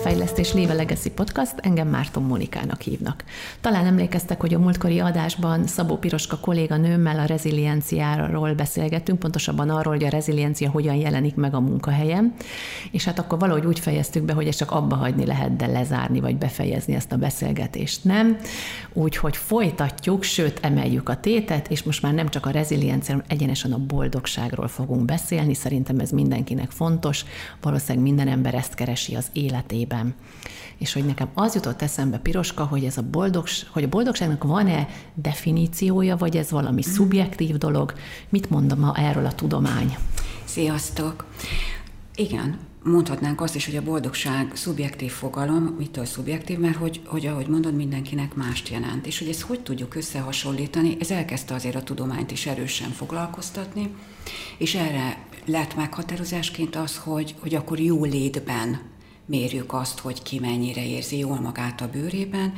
Szervezetfejlesztés Léve Legacy Podcast, engem Márton Monikának hívnak. Talán emlékeztek, hogy a múltkori adásban Szabó Piroska kolléga nőmmel a rezilienciáról beszélgettünk, pontosabban arról, hogy a reziliencia hogyan jelenik meg a munkahelyen, és hát akkor valahogy úgy fejeztük be, hogy ezt csak abba hagyni lehet, de lezárni vagy befejezni ezt a beszélgetést nem. Úgyhogy folytatjuk, sőt emeljük a tétet, és most már nem csak a reziliencia, hanem egyenesen a boldogságról fogunk beszélni. Szerintem ez mindenkinek fontos, valószínűleg minden ember ezt keresi az életében. És hogy nekem az jutott eszembe, Piroska, hogy ez a boldogs, hogy a boldogságnak van-e definíciója, vagy ez valami mm. szubjektív dolog? Mit mondom ma erről a tudomány? Sziasztok! Igen, mondhatnánk azt is, hogy a boldogság szubjektív fogalom, mitől szubjektív, mert hogy, hogy ahogy mondod, mindenkinek mást jelent. És hogy ezt hogy tudjuk összehasonlítani, ez elkezdte azért a tudományt is erősen foglalkoztatni, és erre lett meghatározásként az, hogy, hogy akkor jó létben mérjük azt, hogy ki mennyire érzi jól magát a bőrében,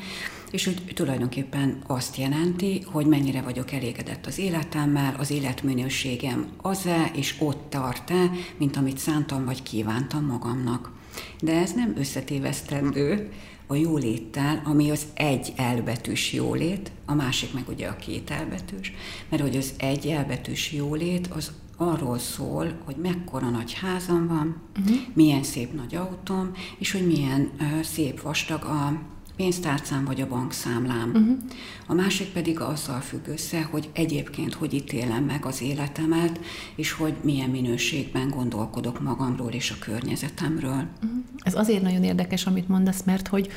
és hogy tulajdonképpen azt jelenti, hogy mennyire vagyok elégedett az életemmel, az életminőségem az-e, és ott tart-e, mint amit szántam vagy kívántam magamnak. De ez nem összetévesztendő a jóléttel, ami az egy elbetűs jólét, a másik meg ugye a két elbetűs, mert hogy az egy elbetűs jólét az arról szól, hogy mekkora nagy házam van, uh-huh. milyen szép nagy autóm, és hogy milyen uh, szép vastag a pénztárcám vagy a bankszámlám. Uh-huh. A másik pedig azzal függ össze, hogy egyébként hogy ítélem meg az életemet, és hogy milyen minőségben gondolkodok magamról és a környezetemről. Uh-huh. Ez azért nagyon érdekes, amit mondasz, mert hogy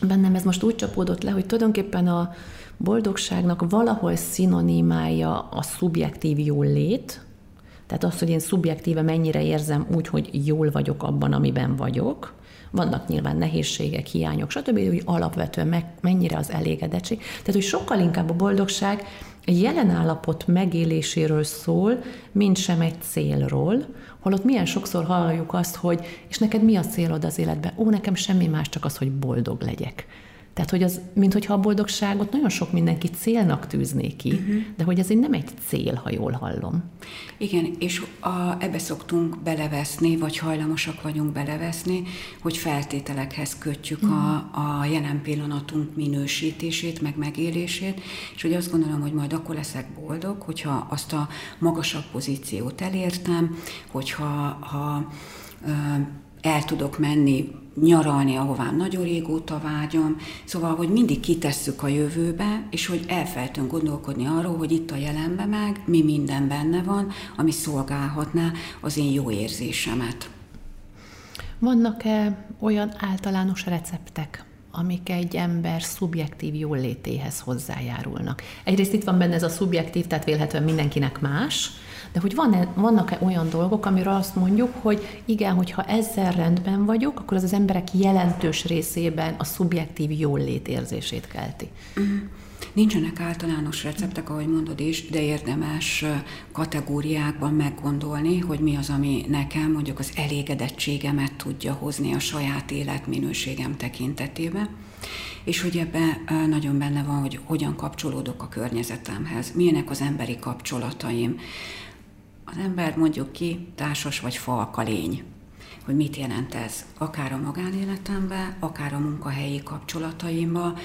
bennem ez most úgy csapódott le, hogy tulajdonképpen a boldogságnak valahol szinonimája a szubjektív jólét, tehát az, hogy én szubjektíve mennyire érzem úgy, hogy jól vagyok abban, amiben vagyok, vannak nyilván nehézségek, hiányok, stb., hogy alapvetően meg, mennyire az elégedettség. Tehát, hogy sokkal inkább a boldogság egy jelen állapot megéléséről szól, mint sem egy célról, holott milyen sokszor halljuk azt, hogy és neked mi a célod az életben? Ó, nekem semmi más, csak az, hogy boldog legyek. Tehát, hogy az, mint hogyha a boldogságot nagyon sok mindenki célnak tűzné ki, uh-huh. de hogy ez egy nem egy cél, ha jól hallom. Igen, és a, ebbe szoktunk beleveszni, vagy hajlamosak vagyunk beleveszni, hogy feltételekhez kötjük uh-huh. a, mhm. a jelen pillanatunk minősítését, meg megélését, és hogy azt gondolom, hogy majd akkor leszek boldog, hogyha azt a magasabb pozíciót elértem, hogyha ha, el tudok menni nyaralni, ahová nagyon régóta vágyom. Szóval, hogy mindig kitesszük a jövőbe, és hogy elfelejtünk gondolkodni arról, hogy itt a jelenben meg mi minden benne van, ami szolgálhatná az én jó érzésemet. Vannak-e olyan általános receptek, amik egy ember szubjektív jólétéhez hozzájárulnak. Egyrészt itt van benne ez a szubjektív, tehát vélhetően mindenkinek más, de hogy van-e, vannak-e olyan dolgok, amiről azt mondjuk, hogy igen, hogyha ezzel rendben vagyok, akkor az az emberek jelentős részében a szubjektív jólét érzését kelti. Mm. Nincsenek általános receptek, ahogy mondod is, de érdemes kategóriákban meggondolni, hogy mi az, ami nekem mondjuk az elégedettségemet tudja hozni a saját életminőségem tekintetében. És hogy ebbe nagyon benne van, hogy hogyan kapcsolódok a környezetemhez, milyenek az emberi kapcsolataim, az ember mondjuk ki társas vagy falkalény, hogy mit jelent ez, akár a magánéletemben, akár a munkahelyi kapcsolataimban,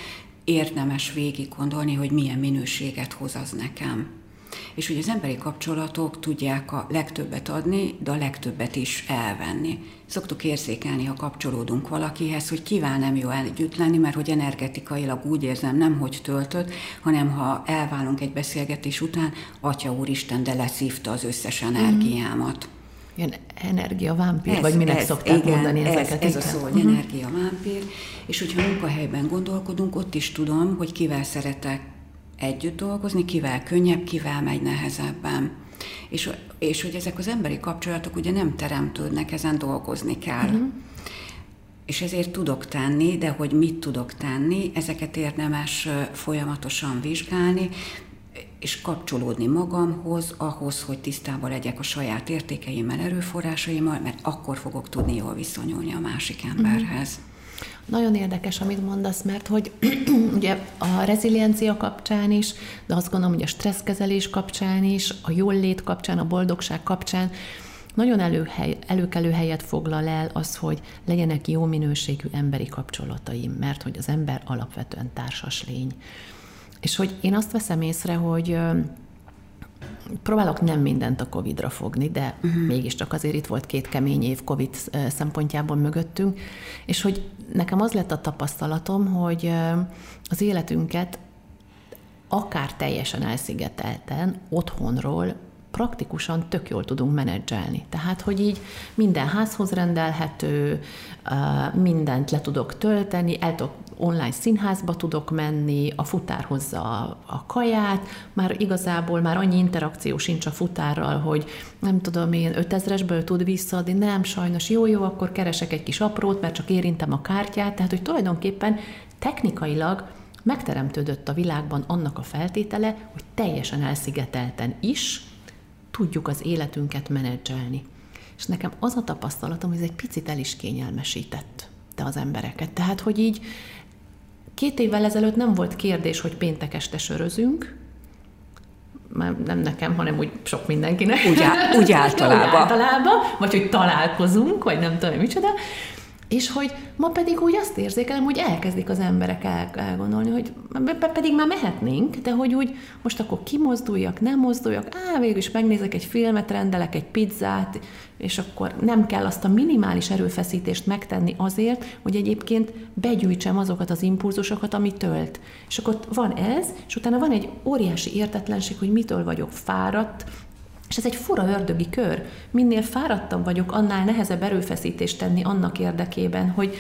érdemes végig gondolni, hogy milyen minőséget hoz az nekem. És hogy az emberi kapcsolatok tudják a legtöbbet adni, de a legtöbbet is elvenni. Szoktuk érzékelni, ha kapcsolódunk valakihez, hogy kivel nem jó együtt lenni, mert hogy energetikailag úgy érzem, nem hogy töltött, hanem ha elválunk egy beszélgetés után, Atya Úristen, de leszívta az összes energiámat. Mm ilyen energiavámpír, ez, vagy minek ez, szokták igen, mondani ezeket? Ez, ez a szó, hogy uh-huh. energiavámpír, és hogyha munkahelyben gondolkodunk, ott is tudom, hogy kivel szeretek együtt dolgozni, kivel könnyebb, kivel megy nehezebben. És, és hogy ezek az emberi kapcsolatok ugye nem teremtődnek, ezen dolgozni kell. Uh-huh. És ezért tudok tenni, de hogy mit tudok tenni, ezeket érdemes folyamatosan vizsgálni, és kapcsolódni magamhoz, ahhoz, hogy tisztában legyek a saját értékeimmel, erőforrásaimmal, mert akkor fogok tudni jól viszonyulni a másik emberhez. Uh-huh. Nagyon érdekes, amit mondasz, mert hogy ugye a reziliencia kapcsán is, de azt gondolom, hogy a stresszkezelés kapcsán is, a jól lét kapcsán, a boldogság kapcsán, nagyon előhely, előkelő helyet foglal el az, hogy legyenek jó minőségű emberi kapcsolataim, mert hogy az ember alapvetően társas lény. És hogy én azt veszem észre, hogy próbálok nem mindent a Covid-ra fogni, de uh-huh. mégiscsak azért itt volt két kemény év Covid szempontjából mögöttünk, és hogy nekem az lett a tapasztalatom, hogy az életünket akár teljesen elszigetelten, otthonról praktikusan tök jól tudunk menedzselni. Tehát, hogy így minden házhoz rendelhető, mindent le tudok tölteni, el tudok, online színházba tudok menni, a futár hozza a, a kaját, már igazából már annyi interakció sincs a futárral, hogy nem tudom én, 5000-esből tud visszaadni, nem, sajnos jó, jó, akkor keresek egy kis aprót, mert csak érintem a kártyát, tehát, hogy tulajdonképpen technikailag megteremtődött a világban annak a feltétele, hogy teljesen elszigetelten is tudjuk az életünket menedzselni. És nekem az a tapasztalatom, hogy ez egy picit el is kényelmesített te az embereket. Tehát, hogy így két évvel ezelőtt nem volt kérdés, hogy péntek este sörözünk, már nem nekem, hanem úgy sok mindenkinek. Úgy, á, úgy általában. úgy általában, vagy hogy találkozunk, vagy nem tudom, micsoda. És hogy ma pedig úgy azt érzékelem, hogy elkezdik az emberek el, elgondolni, hogy pedig már mehetnénk, de hogy úgy most akkor kimozduljak, nem mozduljak, á, végül is megnézek egy filmet, rendelek egy pizzát, és akkor nem kell azt a minimális erőfeszítést megtenni azért, hogy egyébként begyűjtsem azokat az impulzusokat, ami tölt. És akkor van ez, és utána van egy óriási értetlenség, hogy mitől vagyok fáradt, és ez egy fura ördögi kör. Minél fáradtabb vagyok, annál nehezebb erőfeszítést tenni annak érdekében, hogy,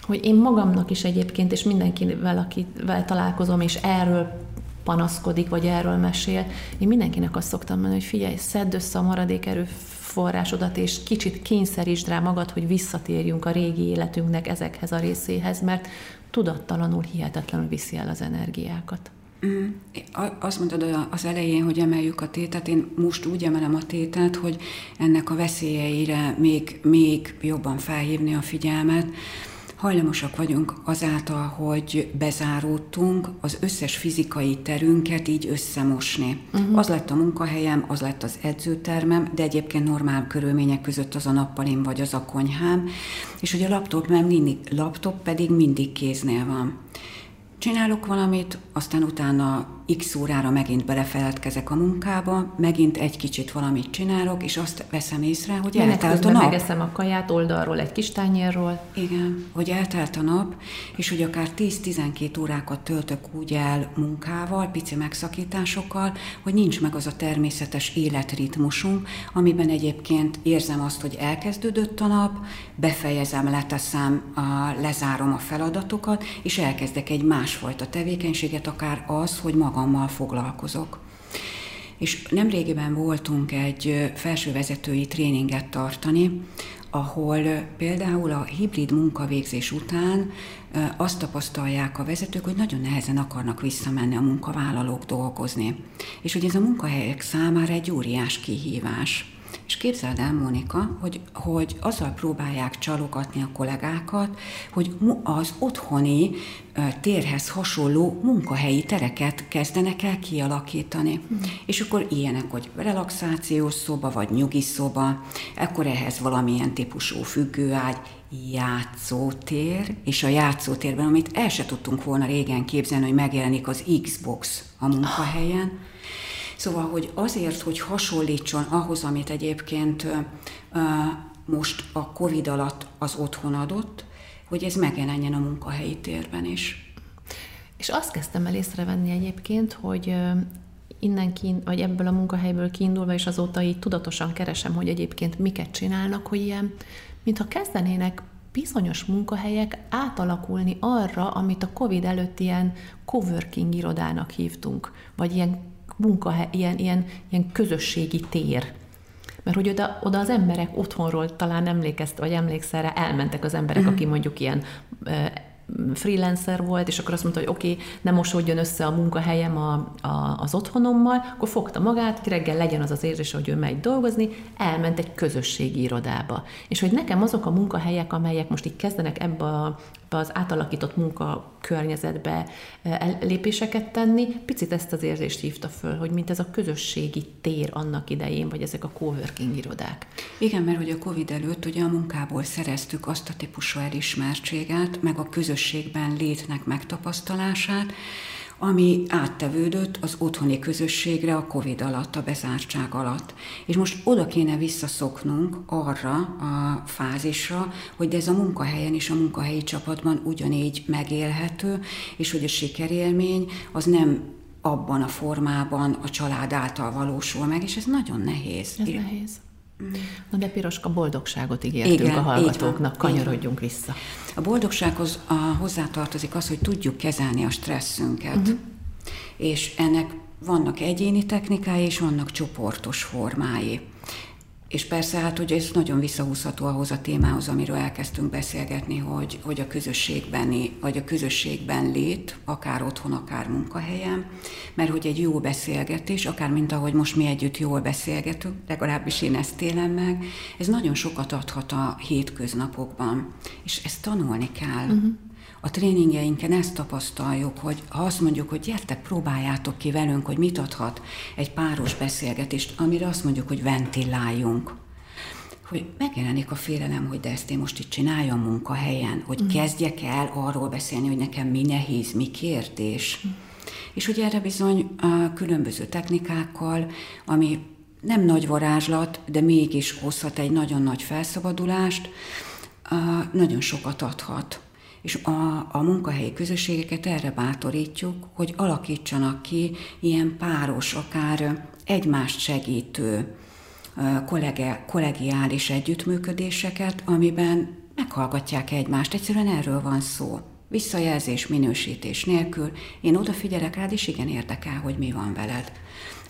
hogy én magamnak is egyébként, és mindenkivel, akivel találkozom, és erről panaszkodik, vagy erről mesél, én mindenkinek azt szoktam mondani, hogy figyelj, szedd össze a maradék erőforrásodat, és kicsit kényszerítsd rá magad, hogy visszatérjünk a régi életünknek ezekhez a részéhez, mert tudattalanul hihetetlenül viszi el az energiákat. Mm. Azt mondod az elején, hogy emeljük a tétet, én most úgy emelem a tétet, hogy ennek a veszélyeire még, még jobban felhívni a figyelmet. Hajlamosak vagyunk azáltal, hogy bezáródtunk, az összes fizikai terünket így összemosni. Uh-huh. Az lett a munkahelyem, az lett az edzőtermem, de egyébként normál körülmények között az a nappalim vagy az a konyhám, és hogy a laptop, nem mindig, laptop pedig mindig kéznél van csinálok valamit, aztán utána x órára megint belefeledkezek a munkába, megint egy kicsit valamit csinálok, és azt veszem észre, hogy Menet eltelt a nap. megeszem a kaját oldalról, egy kis tányérról. Igen, hogy eltelt a nap, és hogy akár 10-12 órákat töltök úgy el munkával, pici megszakításokkal, hogy nincs meg az a természetes életritmusunk, amiben egyébként érzem azt, hogy elkezdődött a nap, befejezem, leteszem, lezárom a feladatokat, és elkezdek egy másfajta tevékenységet, akár az, hogy maga magammal foglalkozok. És nemrégiben voltunk egy felsővezetői tréninget tartani, ahol például a hibrid munkavégzés után azt tapasztalják a vezetők, hogy nagyon nehezen akarnak visszamenni a munkavállalók dolgozni. És hogy ez a munkahelyek számára egy óriás kihívás. És képzeld el, Mónika, hogy, hogy azzal próbálják csalogatni a kollégákat, hogy az otthoni térhez hasonló munkahelyi tereket kezdenek el kialakítani. Mm. És akkor ilyenek, hogy relaxációs szoba, vagy nyugi szoba, akkor ehhez valamilyen típusú függőágy, játszótér, és a játszótérben, amit el se tudtunk volna régen képzelni, hogy megjelenik az Xbox a munkahelyen, oh Szóval, hogy azért, hogy hasonlítson ahhoz, amit egyébként most a Covid alatt az otthon adott, hogy ez megjelenjen a munkahelyi térben is. És azt kezdtem el észrevenni egyébként, hogy innen kín, vagy ebből a munkahelyből kiindulva, és azóta így tudatosan keresem, hogy egyébként miket csinálnak, hogy ilyen, mintha kezdenének bizonyos munkahelyek átalakulni arra, amit a COVID előtt ilyen coworking irodának hívtunk, vagy ilyen munkahely, ilyen, ilyen, ilyen közösségi tér. Mert hogy oda, oda az emberek otthonról talán emlékezt, vagy emlékszel rá, elmentek az emberek, uh-huh. aki mondjuk ilyen freelancer volt, és akkor azt mondta, hogy oké, okay, ne mosódjon össze a munkahelyem a, a, az otthonommal, akkor fogta magát, reggel legyen az az érzés, hogy ő megy dolgozni, elment egy közösségi irodába. És hogy nekem azok a munkahelyek, amelyek most így kezdenek ebbe a az átalakított munkakörnyezetbe eh, lépéseket tenni, picit ezt az érzést hívta föl, hogy mint ez a közösségi tér annak idején, vagy ezek a coworking irodák. Igen, mert hogy a Covid előtt ugye a munkából szereztük azt a típusú elismertséget, meg a közösségben létnek megtapasztalását, ami áttevődött az otthoni közösségre a Covid alatt, a bezártság alatt. És most oda kéne visszaszoknunk arra a fázisra, hogy ez a munkahelyen és a munkahelyi csapatban ugyanígy megélhető, és hogy a sikerélmény az nem abban a formában a család által valósul meg, és ez nagyon nehéz. Ez nehéz. Na de Piroska, boldogságot ígértünk Igen, a hallgatóknak, kanyarodjunk vissza. A boldogsághoz a, hozzátartozik az, hogy tudjuk kezelni a stresszünket. Uh-huh. És ennek vannak egyéni technikái, és vannak csoportos formái. És persze, hát ugye ez nagyon visszahúzható ahhoz a témához, amiről elkezdtünk beszélgetni, hogy, hogy a közösségben, vagy a közösségben lét, akár otthon, akár munkahelyen, mert hogy egy jó beszélgetés, akár mint ahogy most mi együtt jól beszélgetünk, legalábbis én ezt élem meg, ez nagyon sokat adhat a hétköznapokban, és ezt tanulni kell. Uh-huh a tréningeinken ezt tapasztaljuk, hogy ha azt mondjuk, hogy gyertek, próbáljátok ki velünk, hogy mit adhat egy páros beszélgetést, amire azt mondjuk, hogy ventiláljunk hogy megjelenik a félelem, hogy de ezt én most itt csináljam munkahelyen, hogy mm. kezdjek el arról beszélni, hogy nekem mi nehéz, mi kérdés. Mm. És hogy erre bizony a különböző technikákkal, ami nem nagy varázslat, de mégis hozhat egy nagyon nagy felszabadulást, nagyon sokat adhat és a, a munkahelyi közösségeket erre bátorítjuk, hogy alakítsanak ki ilyen páros, akár egymást segítő, kollege, kollegiális együttműködéseket, amiben meghallgatják egymást. Egyszerűen erről van szó. Visszajelzés, minősítés nélkül. Én odafigyelek rád, és igen érdekel, hogy mi van veled.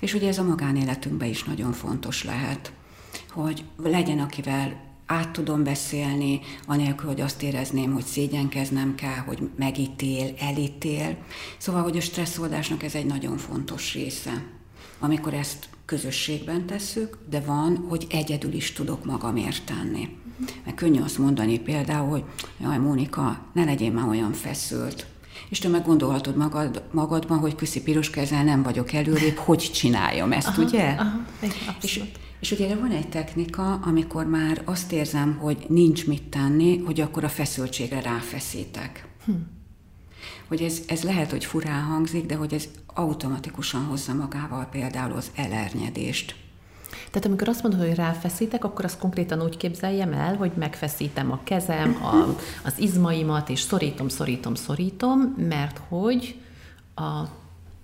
És ugye ez a magánéletünkben is nagyon fontos lehet, hogy legyen, akivel át tudom beszélni, anélkül, hogy azt érezném, hogy szégyenkeznem kell, hogy megítél, elítél. Szóval, hogy a stresszoldásnak ez egy nagyon fontos része. Amikor ezt közösségben tesszük, de van, hogy egyedül is tudok magamért tenni. Mert könnyű azt mondani például, hogy jaj, Mónika, ne legyél már olyan feszült. És te meg gondolhatod magad, magadban, hogy köszi piros ezzel nem vagyok előrébb, hogy csináljam ezt, aha, ugye? Aha, és, és ugye van egy technika, amikor már azt érzem, hogy nincs mit tenni, hogy akkor a feszültségre ráfeszítek. Hm. Hogy ez, ez lehet, hogy furán hangzik, de hogy ez automatikusan hozza magával például az elernyedést. Tehát amikor azt mondod, hogy ráfeszítek, akkor azt konkrétan úgy képzeljem el, hogy megfeszítem a kezem, a, az izmaimat, és szorítom, szorítom, szorítom, mert hogy a,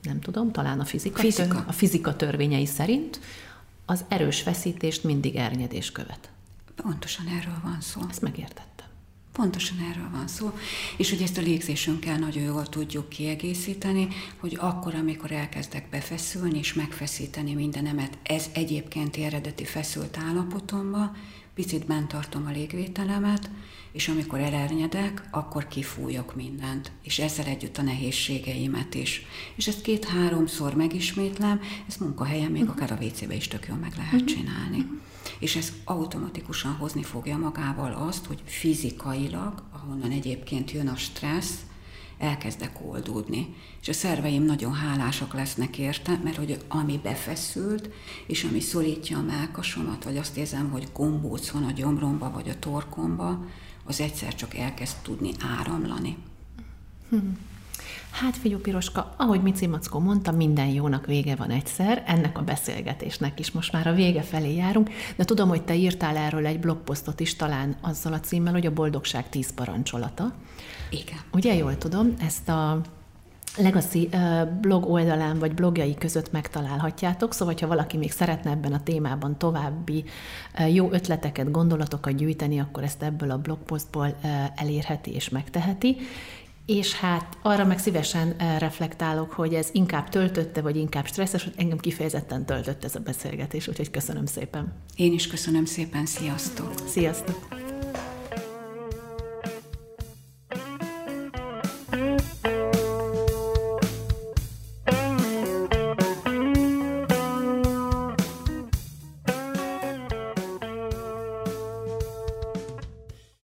nem tudom, talán a fizika, fizika. Tör, a fizika törvényei szerint az erős feszítést mindig ernyedés követ. Pontosan erről van szó. Ezt megértettem. Pontosan erről van szó, és hogy ezt a légzésünkkel nagyon jól tudjuk kiegészíteni, hogy akkor, amikor elkezdek befeszülni és megfeszíteni mindenemet, ez egyébként eredeti feszült állapotomba, picit bent tartom a légvételemet, és amikor elernyedek, akkor kifújok mindent, és ezzel együtt a nehézségeimet is. És ezt két-háromszor megismétlem, ezt munkahelyen még uh-huh. akár a WC-be is tök jól meg lehet uh-huh. csinálni. Uh-huh. És ez automatikusan hozni fogja magával azt, hogy fizikailag, ahonnan egyébként jön a stressz, elkezdek oldódni. És a szerveim nagyon hálásak lesznek érte, mert hogy ami befeszült, és ami szorítja a melkasomat, vagy azt érzem, hogy gombóc van a gyomromba, vagy a torkomba, az egyszer csak elkezd tudni áramlani. Hmm. Hát figyú Piroska, ahogy Mici Mackó mondta, minden jónak vége van egyszer, ennek a beszélgetésnek is most már a vége felé járunk, de tudom, hogy te írtál erről egy blogposztot is, talán azzal a címmel, hogy a boldogság tíz parancsolata. Igen. Ugye jól tudom, ezt a Legacy blog oldalán vagy blogjai között megtalálhatjátok, szóval ha valaki még szeretne ebben a témában további jó ötleteket, gondolatokat gyűjteni, akkor ezt ebből a blogpostból elérheti és megteheti. És hát arra meg szívesen reflektálok, hogy ez inkább töltötte, vagy inkább stresszes, hogy engem kifejezetten töltött ez a beszélgetés, úgyhogy köszönöm szépen. Én is köszönöm szépen, sziasztok! Sziasztok!